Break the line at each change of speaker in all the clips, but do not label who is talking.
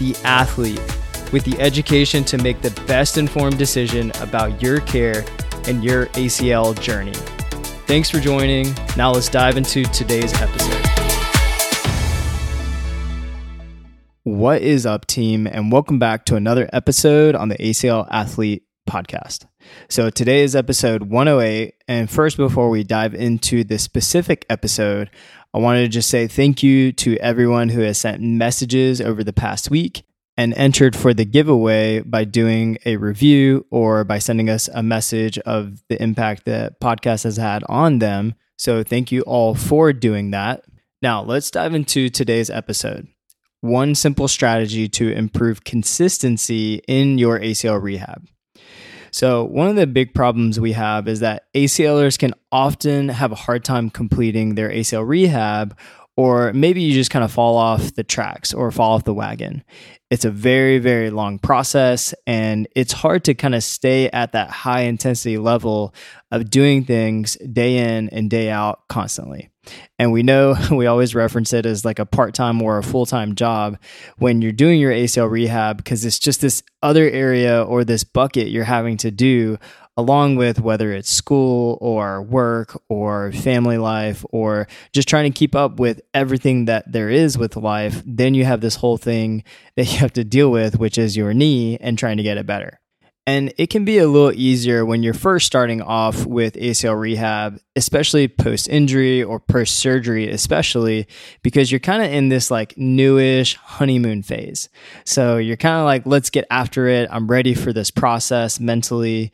the athlete, with the education to make the best informed decision about your care and your ACL journey. Thanks for joining. Now let's dive into today's episode. What is up, team? And welcome back to another episode on the ACL Athlete Podcast. So today is episode 108. And first, before we dive into the specific episode, I wanted to just say thank you to everyone who has sent messages over the past week and entered for the giveaway by doing a review or by sending us a message of the impact that podcast has had on them. So thank you all for doing that. Now, let's dive into today's episode one simple strategy to improve consistency in your ACL rehab. So, one of the big problems we have is that ACLers can often have a hard time completing their ACL rehab, or maybe you just kind of fall off the tracks or fall off the wagon. It's a very, very long process, and it's hard to kind of stay at that high intensity level of doing things day in and day out constantly. And we know we always reference it as like a part time or a full time job when you're doing your ACL rehab because it's just this other area or this bucket you're having to do along with whether it's school or work or family life or just trying to keep up with everything that there is with life. Then you have this whole thing that you have to deal with, which is your knee and trying to get it better. And it can be a little easier when you're first starting off with ACL rehab, especially post injury or post surgery, especially because you're kind of in this like newish honeymoon phase. So you're kind of like, let's get after it. I'm ready for this process mentally.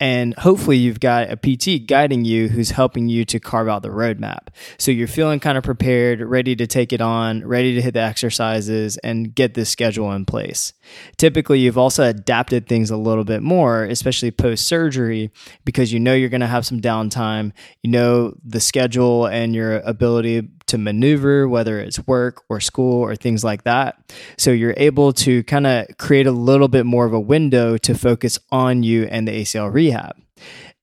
And hopefully, you've got a PT guiding you who's helping you to carve out the roadmap. So you're feeling kind of prepared, ready to take it on, ready to hit the exercises and get this schedule in place. Typically, you've also adapted things a little bit more, especially post surgery, because you know you're going to have some downtime. You know the schedule and your ability to maneuver, whether it's work or school or things like that. So you're able to kind of create a little bit more of a window to focus on you and the ACL rehab.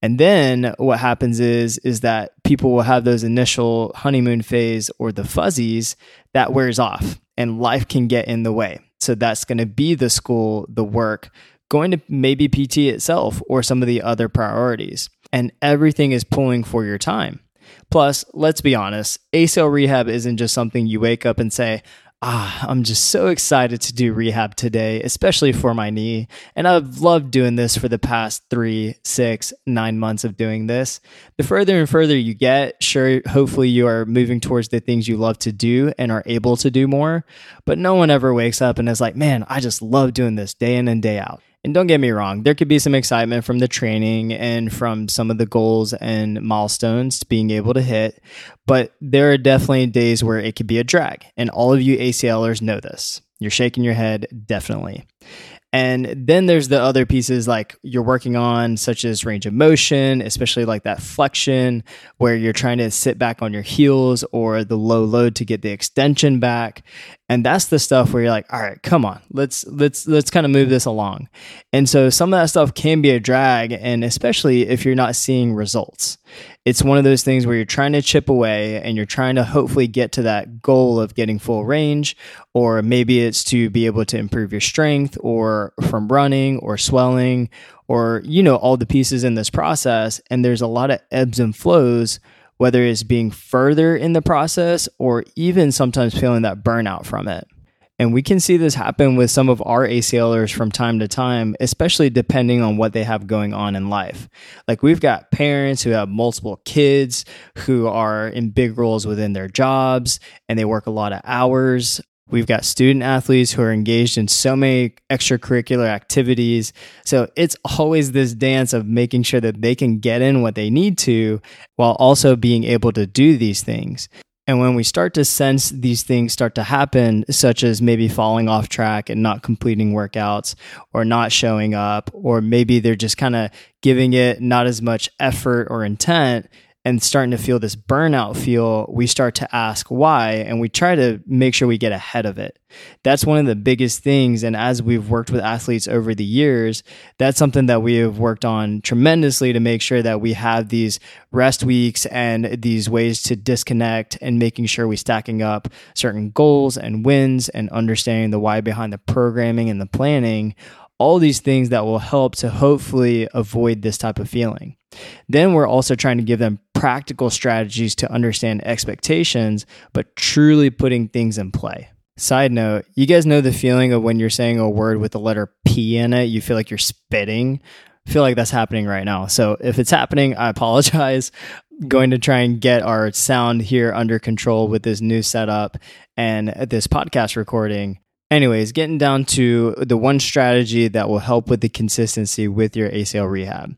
And then what happens is is that people will have those initial honeymoon phase or the fuzzies that wears off and life can get in the way. So that's going to be the school, the work, going to maybe PT itself or some of the other priorities. And everything is pulling for your time. Plus, let's be honest, ACL rehab isn't just something you wake up and say, ah, I'm just so excited to do rehab today, especially for my knee. And I've loved doing this for the past three, six, nine months of doing this. The further and further you get, sure, hopefully you are moving towards the things you love to do and are able to do more. But no one ever wakes up and is like, man, I just love doing this day in and day out. And don't get me wrong, there could be some excitement from the training and from some of the goals and milestones to being able to hit, but there are definitely days where it could be a drag. And all of you ACLers know this. You're shaking your head, definitely. And then there's the other pieces like you're working on, such as range of motion, especially like that flexion where you're trying to sit back on your heels or the low load to get the extension back. And that's the stuff where you're like, all right, come on, let's let's let's kind of move this along. And so some of that stuff can be a drag, and especially if you're not seeing results it's one of those things where you're trying to chip away and you're trying to hopefully get to that goal of getting full range or maybe it's to be able to improve your strength or from running or swelling or you know all the pieces in this process and there's a lot of ebbs and flows whether it's being further in the process or even sometimes feeling that burnout from it and we can see this happen with some of our ACLers from time to time, especially depending on what they have going on in life. Like we've got parents who have multiple kids who are in big roles within their jobs and they work a lot of hours. We've got student athletes who are engaged in so many extracurricular activities. So it's always this dance of making sure that they can get in what they need to while also being able to do these things. And when we start to sense these things start to happen, such as maybe falling off track and not completing workouts or not showing up, or maybe they're just kind of giving it not as much effort or intent, and starting to feel this burnout feel, we start to ask why and we try to make sure we get ahead of it. That's one of the biggest things. And as we've worked with athletes over the years, that's something that we have worked on tremendously to make sure that we have these rest weeks and these ways to disconnect and making sure we're stacking up certain goals and wins and understanding the why behind the programming and the planning all these things that will help to hopefully avoid this type of feeling. Then we're also trying to give them practical strategies to understand expectations, but truly putting things in play. Side note, you guys know the feeling of when you're saying a word with the letter P in it, you feel like you're spitting. I feel like that's happening right now. So if it's happening, I apologize. Going to try and get our sound here under control with this new setup and this podcast recording. Anyways, getting down to the one strategy that will help with the consistency with your ACL rehab.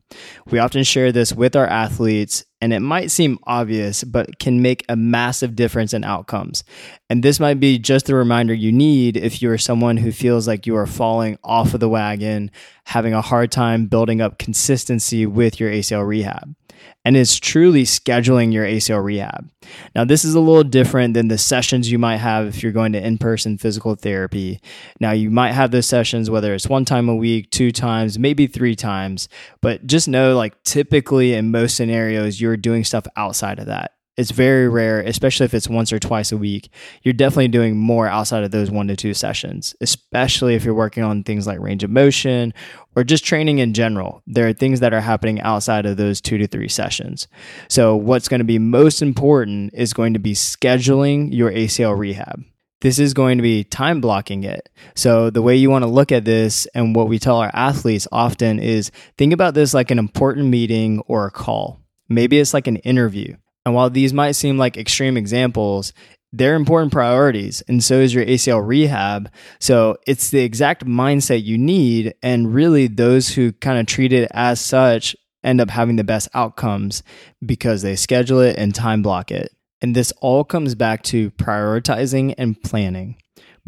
We often share this with our athletes, and it might seem obvious, but can make a massive difference in outcomes. And this might be just the reminder you need if you are someone who feels like you are falling off of the wagon, having a hard time building up consistency with your ACL rehab and is truly scheduling your ACL rehab. Now, this is a little different than the sessions you might have if you're going to in person physical therapy. Now, you might have those sessions, whether it's one time a week, two times, maybe three times, but just know like typically in most scenarios, you're doing stuff outside of that. It's very rare, especially if it's once or twice a week. You're definitely doing more outside of those one to two sessions, especially if you're working on things like range of motion or just training in general. There are things that are happening outside of those two to three sessions. So, what's going to be most important is going to be scheduling your ACL rehab this is going to be time blocking it. So, the way you want to look at this and what we tell our athletes often is think about this like an important meeting or a call. Maybe it's like an interview. And while these might seem like extreme examples, they're important priorities, and so is your ACL rehab. So it's the exact mindset you need. And really, those who kind of treat it as such end up having the best outcomes because they schedule it and time block it. And this all comes back to prioritizing and planning.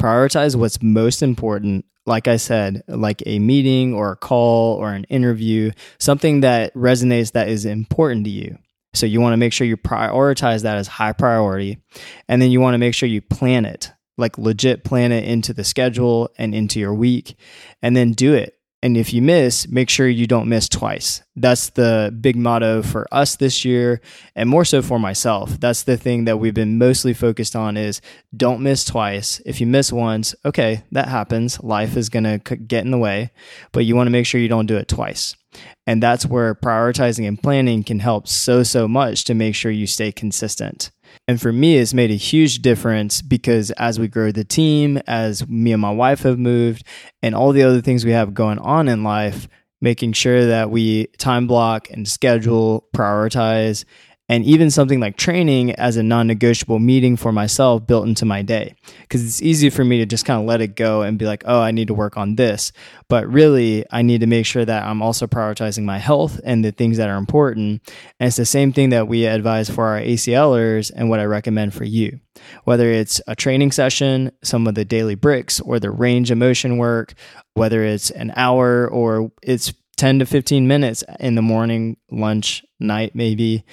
Prioritize what's most important like I said, like a meeting or a call or an interview, something that resonates that is important to you. So you want to make sure you prioritize that as high priority. And then you want to make sure you plan it, like legit plan it into the schedule and into your week, and then do it. And if you miss, make sure you don't miss twice. That's the big motto for us this year and more so for myself. That's the thing that we've been mostly focused on is don't miss twice. If you miss once, okay, that happens. Life is going to get in the way, but you want to make sure you don't do it twice. And that's where prioritizing and planning can help so, so much to make sure you stay consistent. And for me, it's made a huge difference because as we grow the team, as me and my wife have moved, and all the other things we have going on in life, making sure that we time block and schedule, prioritize, and even something like training as a non negotiable meeting for myself built into my day. Because it's easy for me to just kind of let it go and be like, oh, I need to work on this. But really, I need to make sure that I'm also prioritizing my health and the things that are important. And it's the same thing that we advise for our ACLers and what I recommend for you. Whether it's a training session, some of the daily bricks, or the range of motion work, whether it's an hour or it's 10 to 15 minutes in the morning, lunch, night, maybe,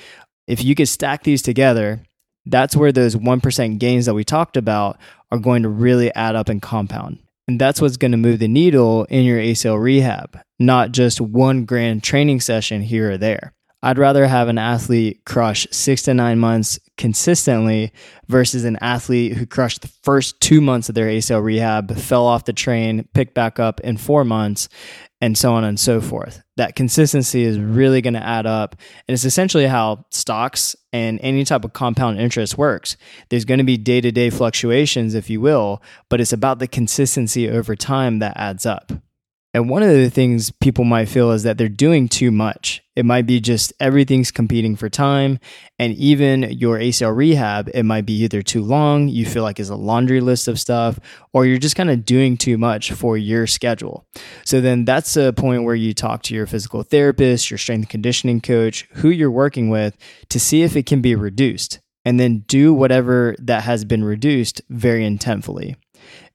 if you could stack these together, that's where those 1% gains that we talked about are going to really add up and compound. And that's what's going to move the needle in your ACL rehab, not just one grand training session here or there. I'd rather have an athlete crush six to nine months consistently versus an athlete who crushed the first two months of their ACL rehab, fell off the train, picked back up in four months, and so on and so forth. That consistency is really going to add up. And it's essentially how stocks and any type of compound interest works. There's going to be day to day fluctuations, if you will, but it's about the consistency over time that adds up. And one of the things people might feel is that they're doing too much. It might be just everything's competing for time. And even your ACL rehab, it might be either too long, you feel like it's a laundry list of stuff, or you're just kind of doing too much for your schedule. So then that's a point where you talk to your physical therapist, your strength conditioning coach, who you're working with to see if it can be reduced. and then do whatever that has been reduced very intentfully.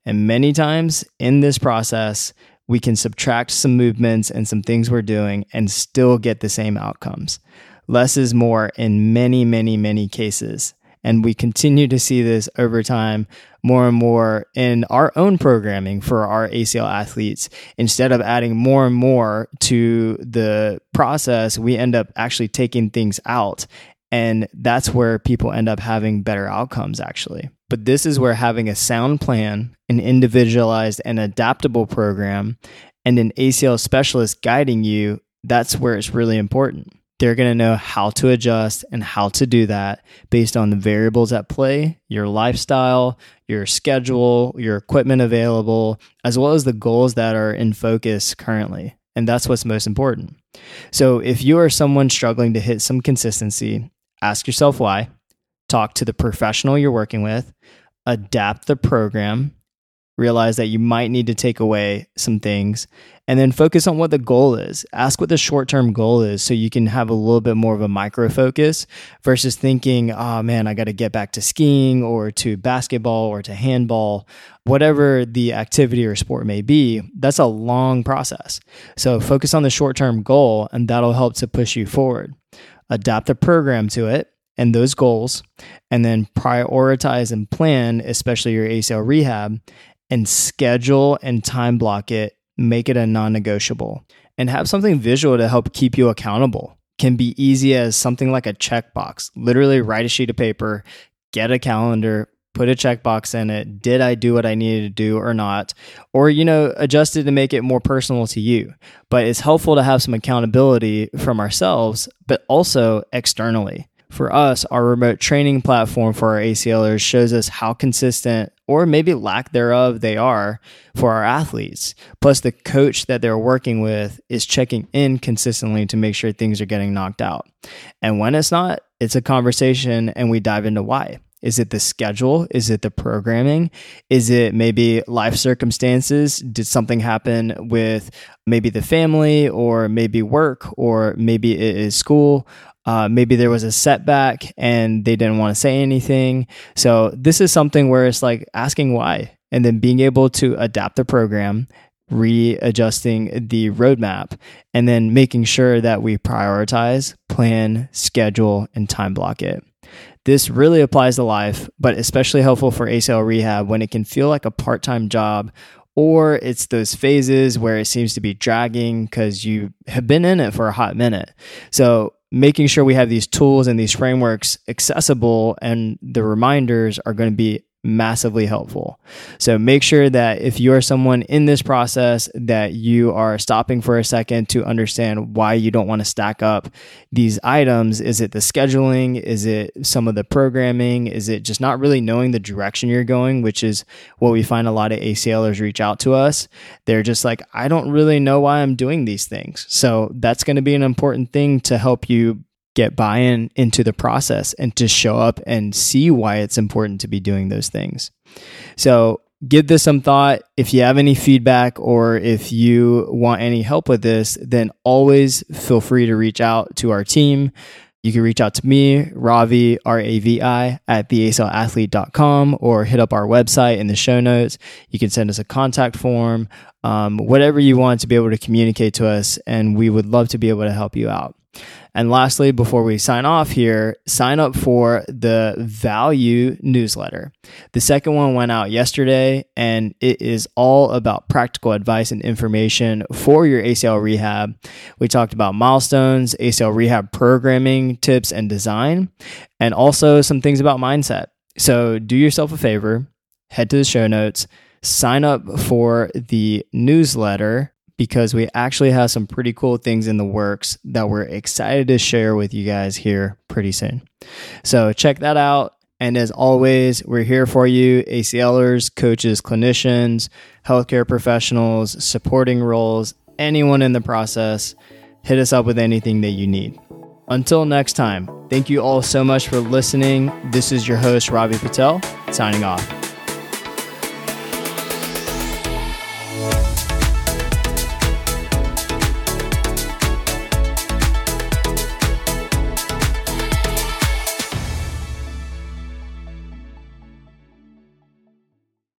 And many times in this process, we can subtract some movements and some things we're doing and still get the same outcomes. Less is more in many, many, many cases. And we continue to see this over time more and more in our own programming for our ACL athletes. Instead of adding more and more to the process, we end up actually taking things out. And that's where people end up having better outcomes, actually. But this is where having a sound plan, an individualized and adaptable program, and an ACL specialist guiding you, that's where it's really important. They're going to know how to adjust and how to do that based on the variables at play, your lifestyle, your schedule, your equipment available, as well as the goals that are in focus currently. And that's what's most important. So, if you are someone struggling to hit some consistency, ask yourself why, talk to the professional you're working with, adapt the program, realize that you might need to take away some things and then focus on what the goal is. Ask what the short term goal is so you can have a little bit more of a micro focus versus thinking, oh man, I got to get back to skiing or to basketball or to handball, whatever the activity or sport may be. That's a long process. So focus on the short term goal and that'll help to push you forward. Adapt the program to it and those goals, and then prioritize and plan, especially your ACL rehab, and schedule and time block it, make it a non negotiable, and have something visual to help keep you accountable. Can be easy as something like a checkbox. Literally, write a sheet of paper, get a calendar, put a checkbox in it. Did I do what I needed to do or not? Or, you know, adjust it to make it more personal to you. But it's helpful to have some accountability from ourselves, but also externally for us, our remote training platform for our ACLers shows us how consistent or maybe lack thereof they are for our athletes. Plus, the coach that they're working with is checking in consistently to make sure things are getting knocked out. And when it's not, it's a conversation and we dive into why. Is it the schedule? Is it the programming? Is it maybe life circumstances? Did something happen with maybe the family or maybe work or maybe it is school? Uh, maybe there was a setback and they didn't want to say anything. So this is something where it's like asking why and then being able to adapt the program, readjusting the roadmap, and then making sure that we prioritize, plan, schedule, and time block it. This really applies to life, but especially helpful for ACL rehab when it can feel like a part time job or it's those phases where it seems to be dragging because you have been in it for a hot minute. So, making sure we have these tools and these frameworks accessible and the reminders are going to be massively helpful. So make sure that if you are someone in this process that you are stopping for a second to understand why you don't want to stack up these items. Is it the scheduling? Is it some of the programming? Is it just not really knowing the direction you're going, which is what we find a lot of ACLers reach out to us. They're just like, I don't really know why I'm doing these things. So that's going to be an important thing to help you get buy in into the process and to show up and see why it's important to be doing those things. So, give this some thought. If you have any feedback or if you want any help with this, then always feel free to reach out to our team. You can reach out to me, Ravi, R A V I, at theaclathlete.com or hit up our website in the show notes. You can send us a contact form, um, whatever you want to be able to communicate to us, and we would love to be able to help you out. And lastly, before we sign off here, sign up for the value newsletter. The second one went out yesterday, and it is all about practical advice and information for your ACL rehab. We talked about milestones, ACL rehab programming tips and design, and also some things about mindset. So do yourself a favor, head to the show notes, sign up for the newsletter because we actually have some pretty cool things in the works that we're excited to share with you guys here pretty soon. So check that out. And as always, we're here for you ACLers, coaches, clinicians, healthcare professionals, supporting roles, anyone in the process. Hit us up with anything that you need. Until next time, thank you all so much for listening. This is your host, Ravi Patel, signing off.